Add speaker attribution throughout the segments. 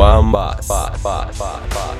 Speaker 1: JuanBass.
Speaker 2: We're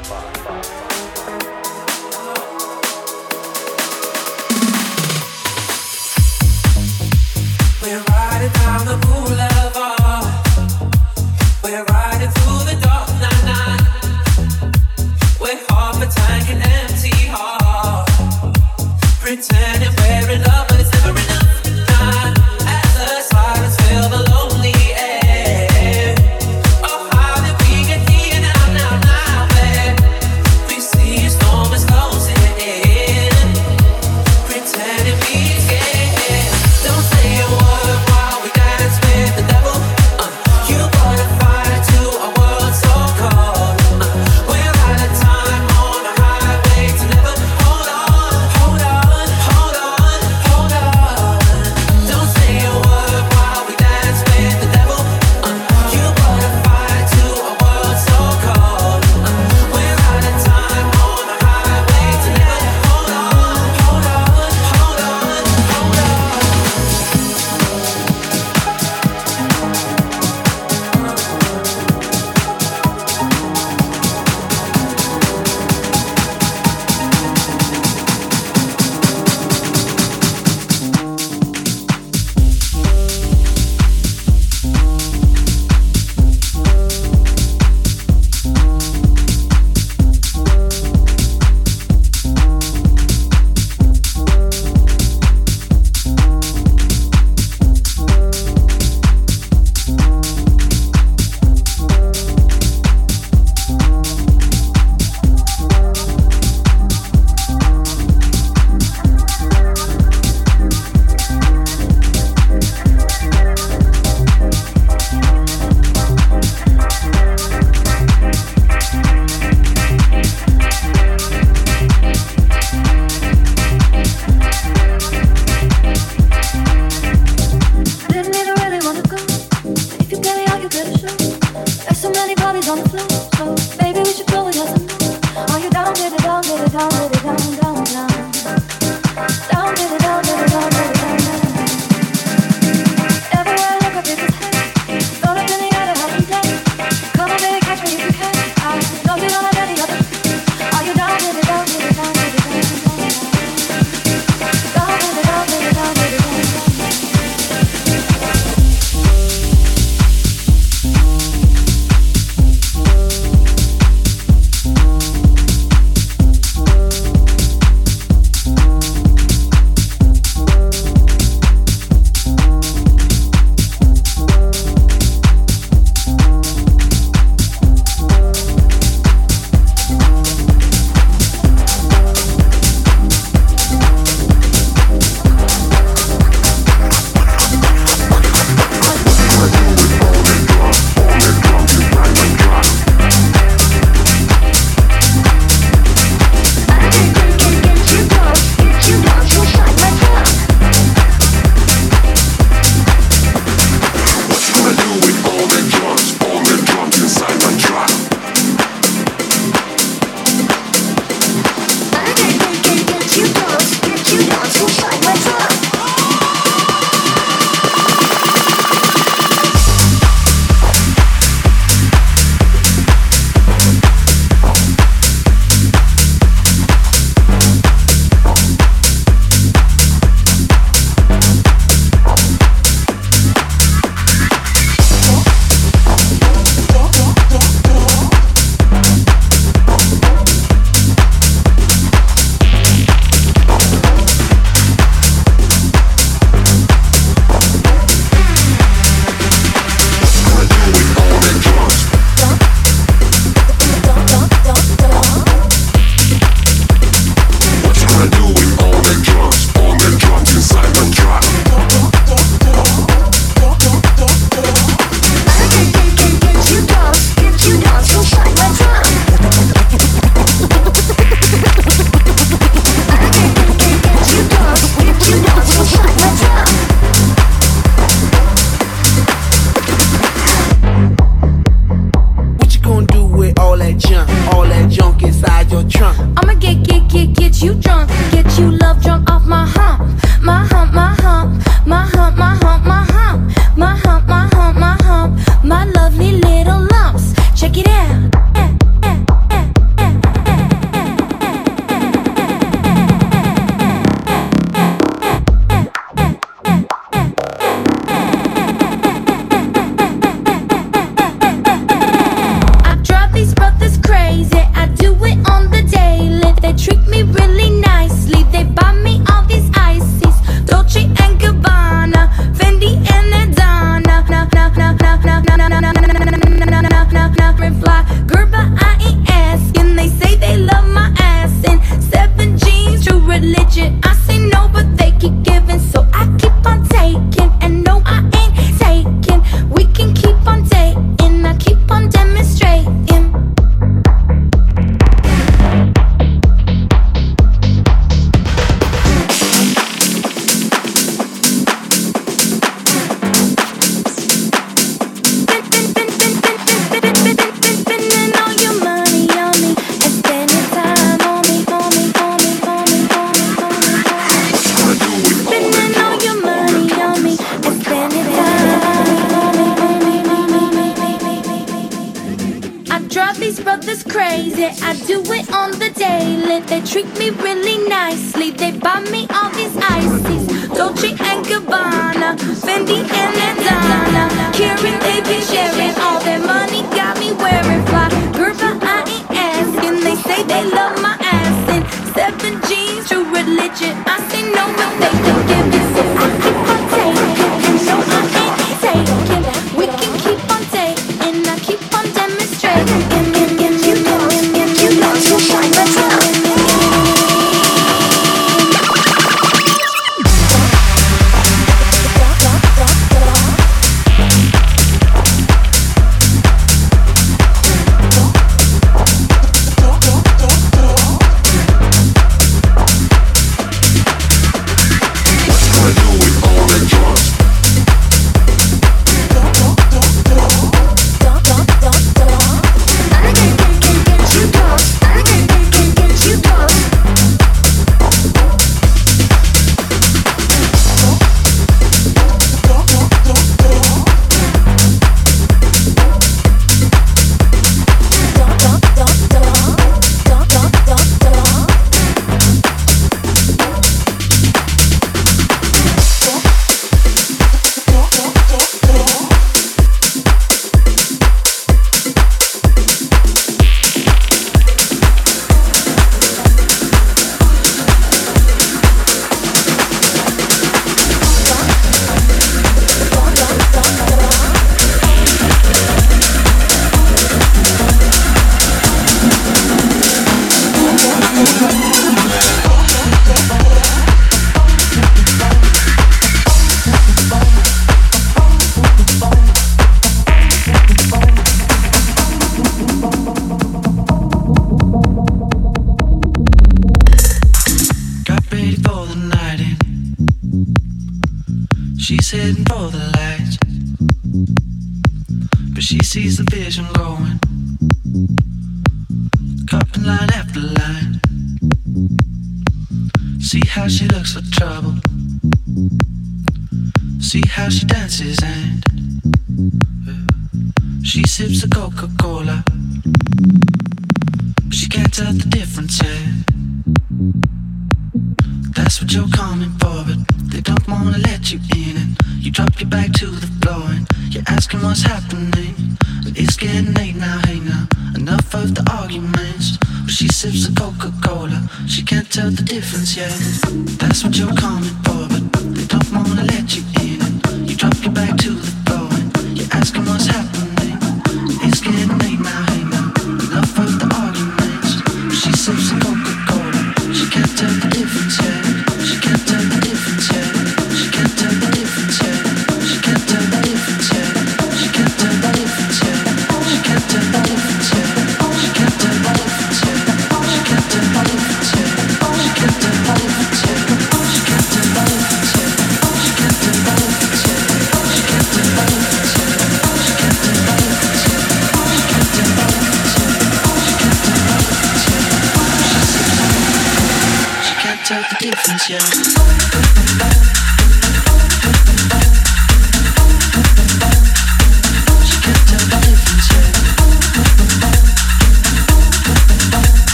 Speaker 2: the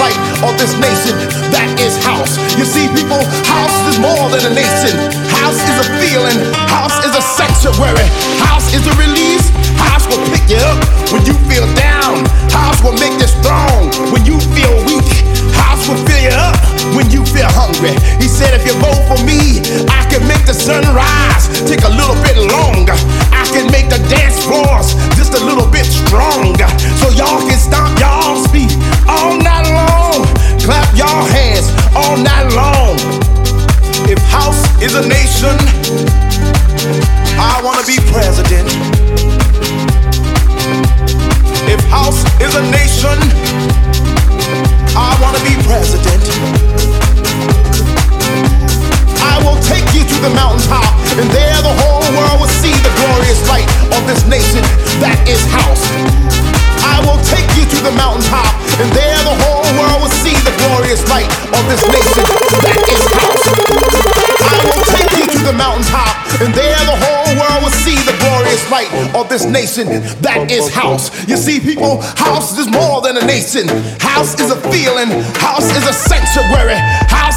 Speaker 3: light of this nation. That is house. You see, people, house is more than a nation. House is a feeling. House is a sanctuary. House is a release. House will pick you up when you feel down. House will make you strong when you feel weak. House will fill you up when you feel hungry. He said, if you vote for me, I can make the sun rise. Take a little bit longer. Can make the dance floors just a little bit stronger. So y'all can stomp y'all's feet all night long. Clap y'all hands all night long. If house is a nation, I wanna be president. If house is a nation, I wanna be president. I will take you to the mountaintop, and there the whole world will see the glorious light of this nation that is house. I will take you to the mountaintop, and there the whole world will see the glorious light of this nation that is house. I will take you to the mountaintop, and there the whole world will see the glorious light of this nation that is house. You see, people, house is more than a nation. House is a feeling, house is a sanctuary,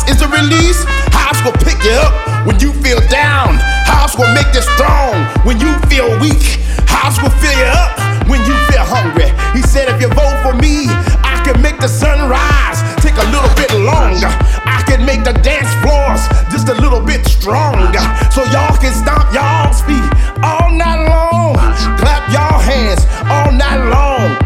Speaker 3: is a release. House will pick you up when you feel down. House will make you strong when you feel weak. House will fill you up when you feel hungry. He said, if you vote for me, I can make the sun rise. Take a little bit longer. I can make the dance floors just a little bit stronger. So y'all can stomp y'all's feet all night long. Clap y'all hands all night long.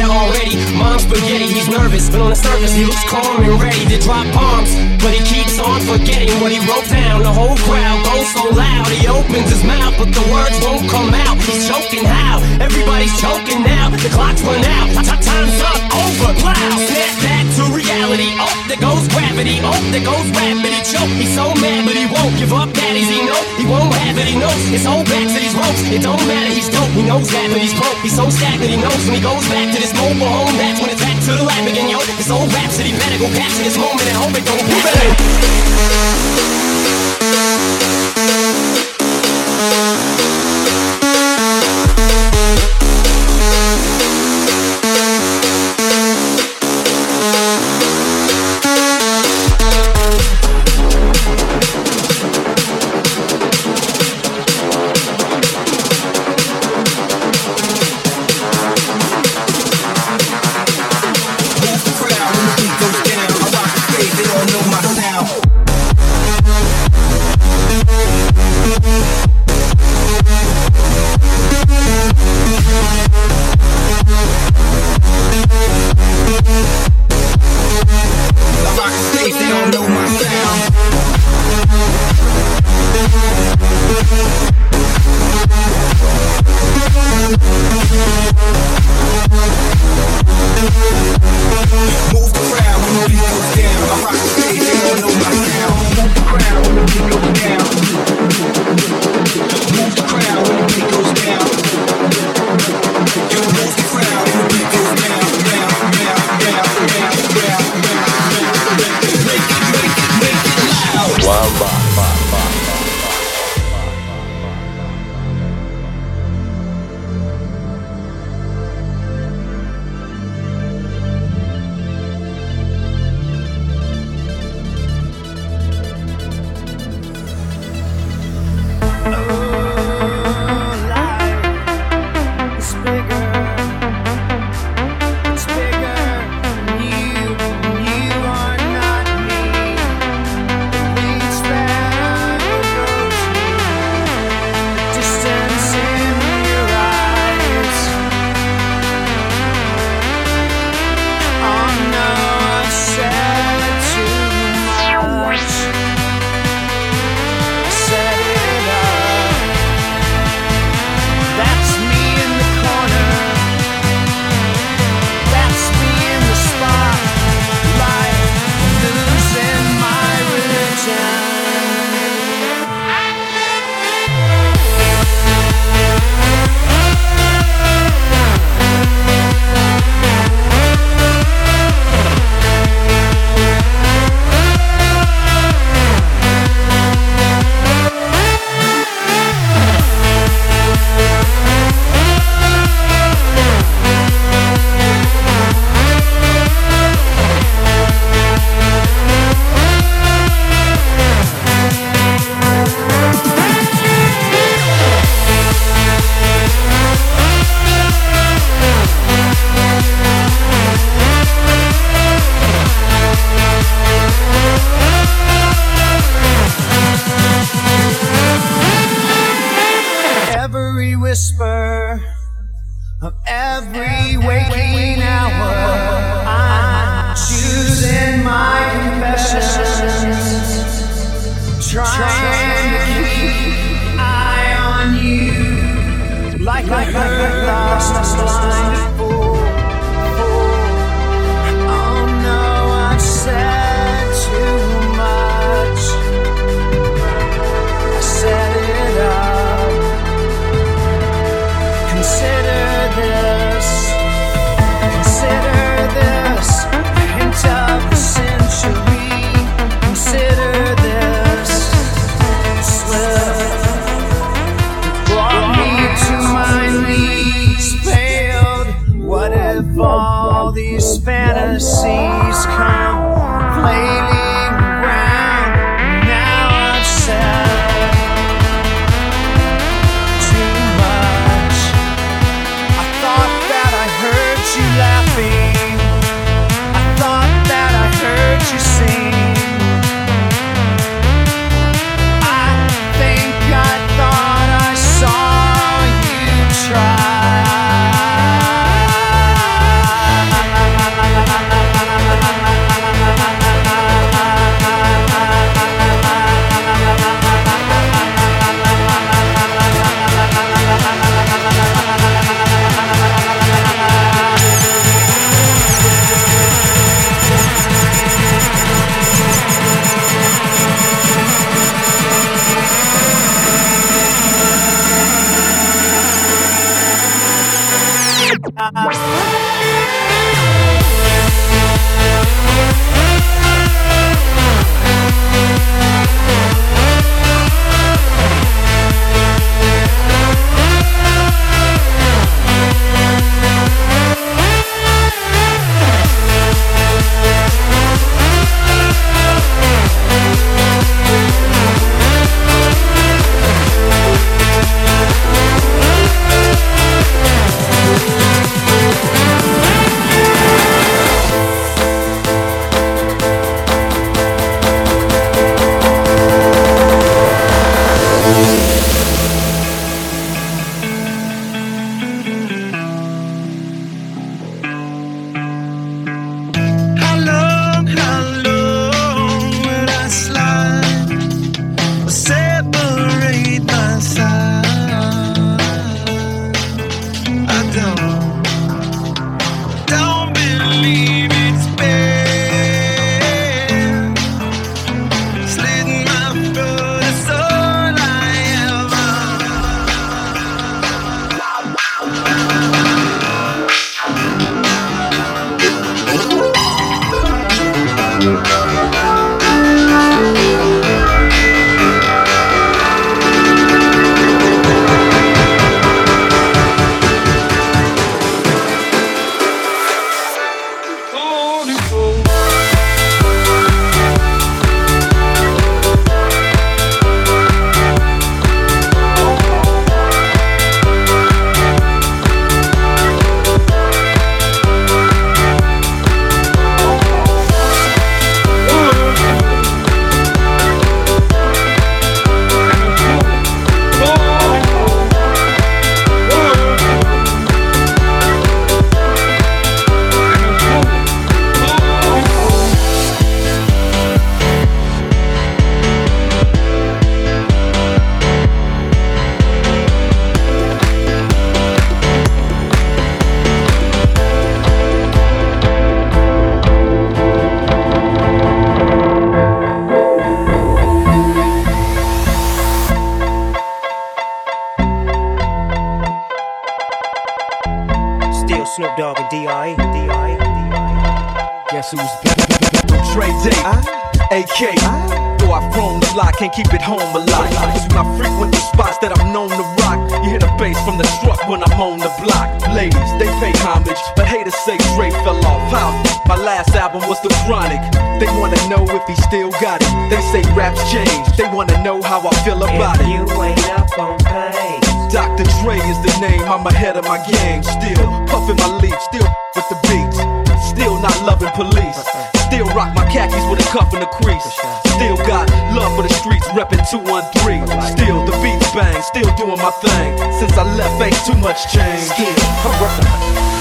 Speaker 4: Sweater already. Mom's spaghetti, he's nervous, but on the surface he looks calm and ready to drop bombs. But he keeps on forgetting what he wrote down. The whole crowd goes so loud, he opens his mouth, but the words won't come out. He's choking how? Everybody's choking now. The clock's run out, time's up, over, loud. Snap back to reality. Oh, there goes gravity. Oh, there goes rapidity. Choke. He's so mad, but he won't give up. Daddies, he know he won't have it. He knows his whole back to these ropes. It don't matter, he's dope. He knows that, but he's broke. He's so stagnant, he knows when he goes back to this mobile home. That's when it's back to the lab again, yo. This old rhapsody better go capture this moment and hope it don't happen.
Speaker 5: Move
Speaker 6: Guess who's back? Trey Day, AK. Though I've grown a lot, can't keep it home a lot. When I frequent the spots that I'm known to rock, you hear the bass from the truck when I'm on the block. Ladies, they pay homage, but haters say Dre fell off. How? My last album was The Chronic. They wanna know if he still got it. They say raps change. They wanna know how I feel about it.
Speaker 7: You ain't up on pain.
Speaker 6: Dr. Dre is the name, I'm ahead of my game. Still puffin' my leaf, still with the beats. Still loving police. Still rock my khakis with a cuff and a crease. Still got love for the streets, reppin' 213. Still the beats bang, still doing my thing. Since I left, ain't too much change.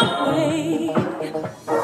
Speaker 1: Blues away.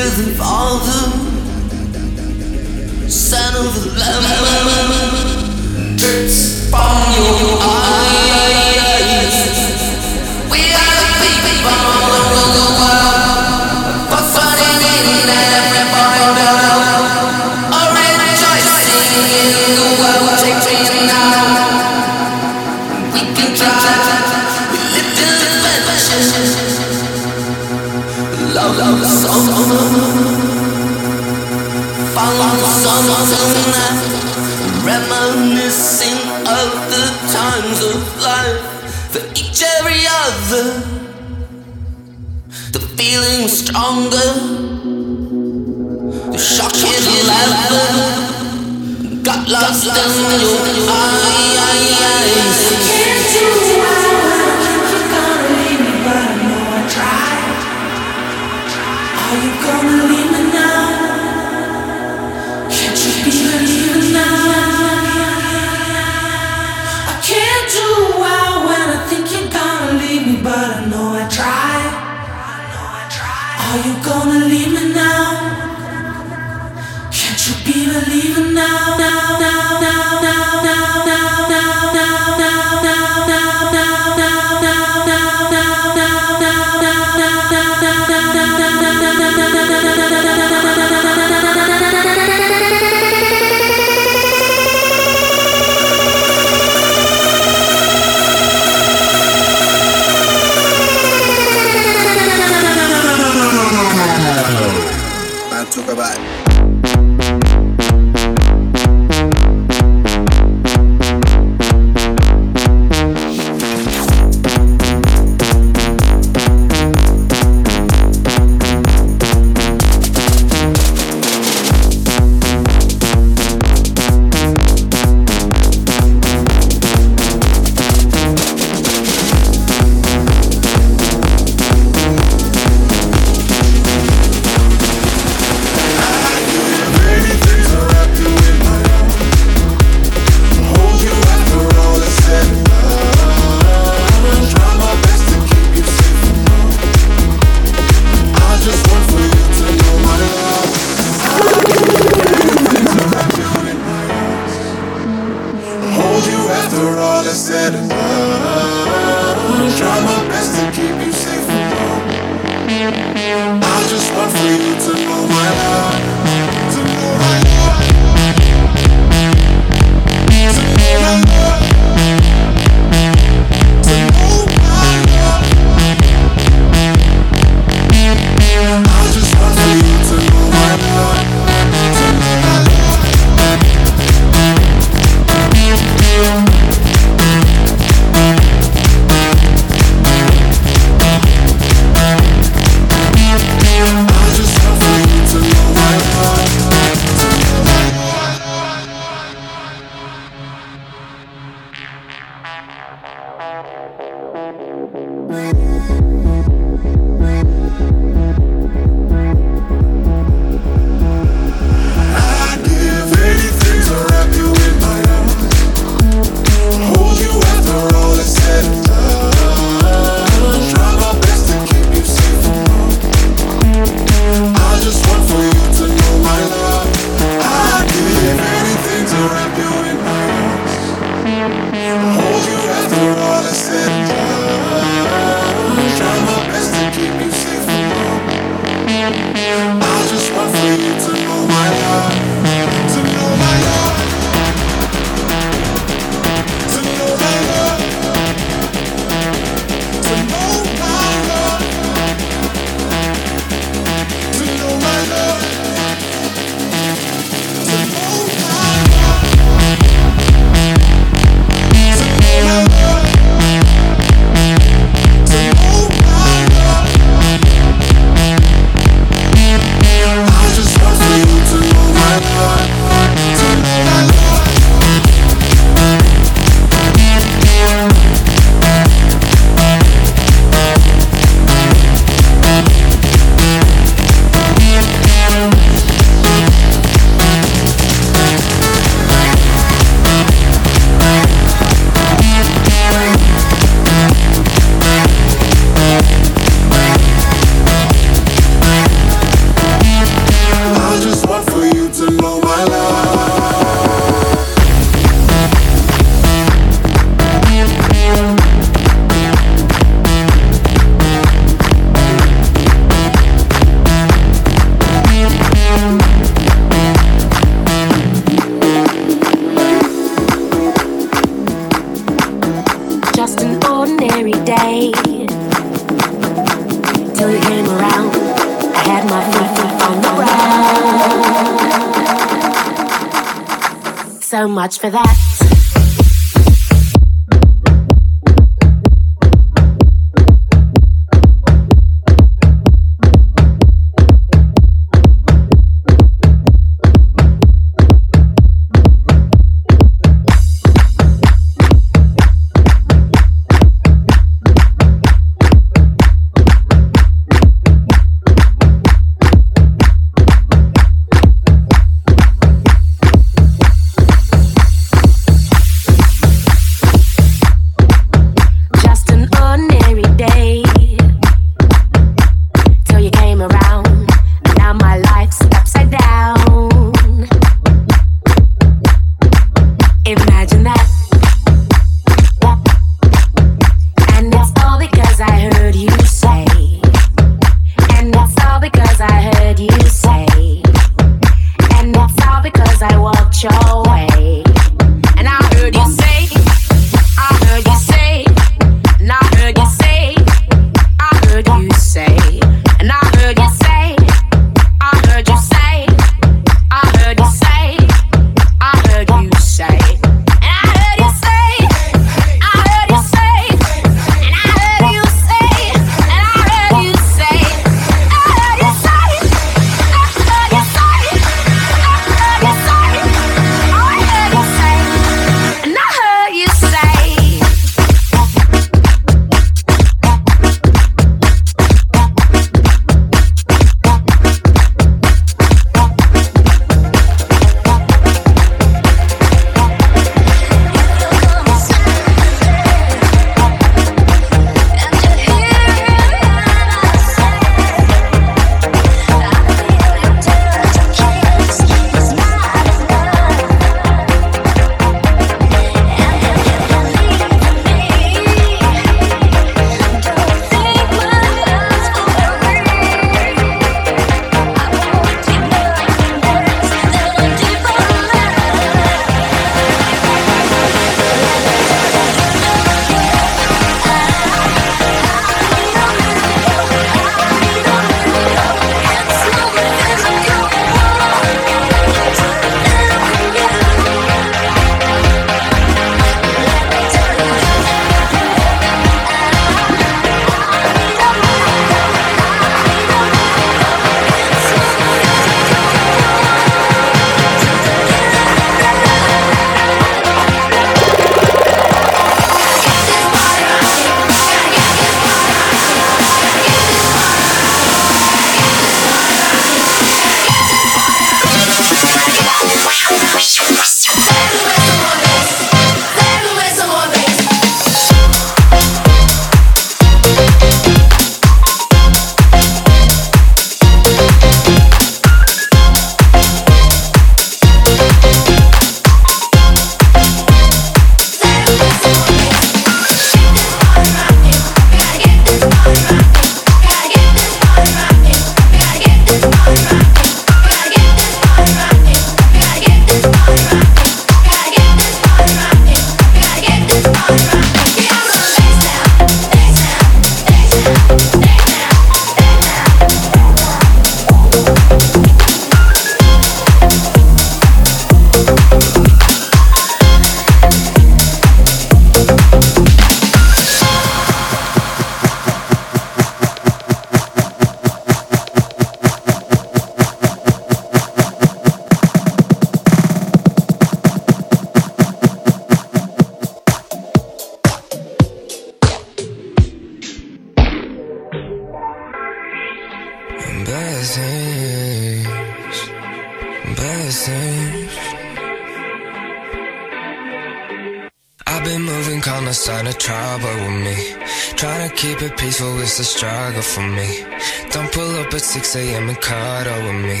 Speaker 8: I've been moving calm, no sign of trouble with me. Trying to keep it peaceful, it's a struggle for me. Don't pull up at 6 a.m. and cuddle with me.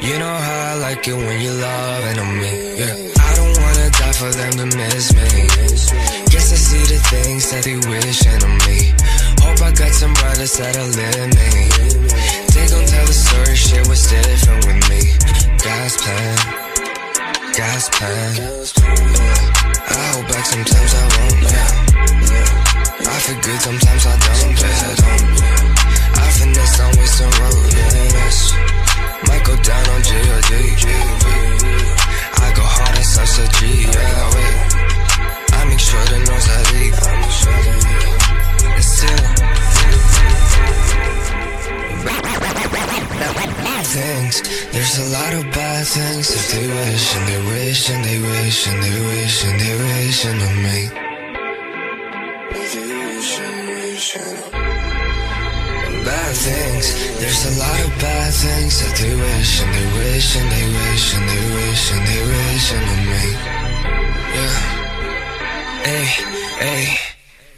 Speaker 8: You know how I like it when you're loving on me. Yeah. I don't wanna die for them to miss me. Guess I see the things that they wishing on me. Hope I got some brothers that'll live me. They gon' tell the story, shit was different with me. God's plan, God's plan. I hold back sometimes I won't. Yeah, yeah. I forget sometimes I don't. Yeah, I don't. Yeah. I finesse on Weston Road. Yeah, Might go down on G.O.D. I go hard in such a G. Yeah, wait. I make sure the noise I leave. I'm sure. It's still. Things. There's a lot of bad things that they wish and they wish and they wish and they wish and they wish on me. They wish and wish Bad things. There's a lot of bad things that they wish and they wish and they wish and they wish and they wish and on me. Yeah. Hey, hey.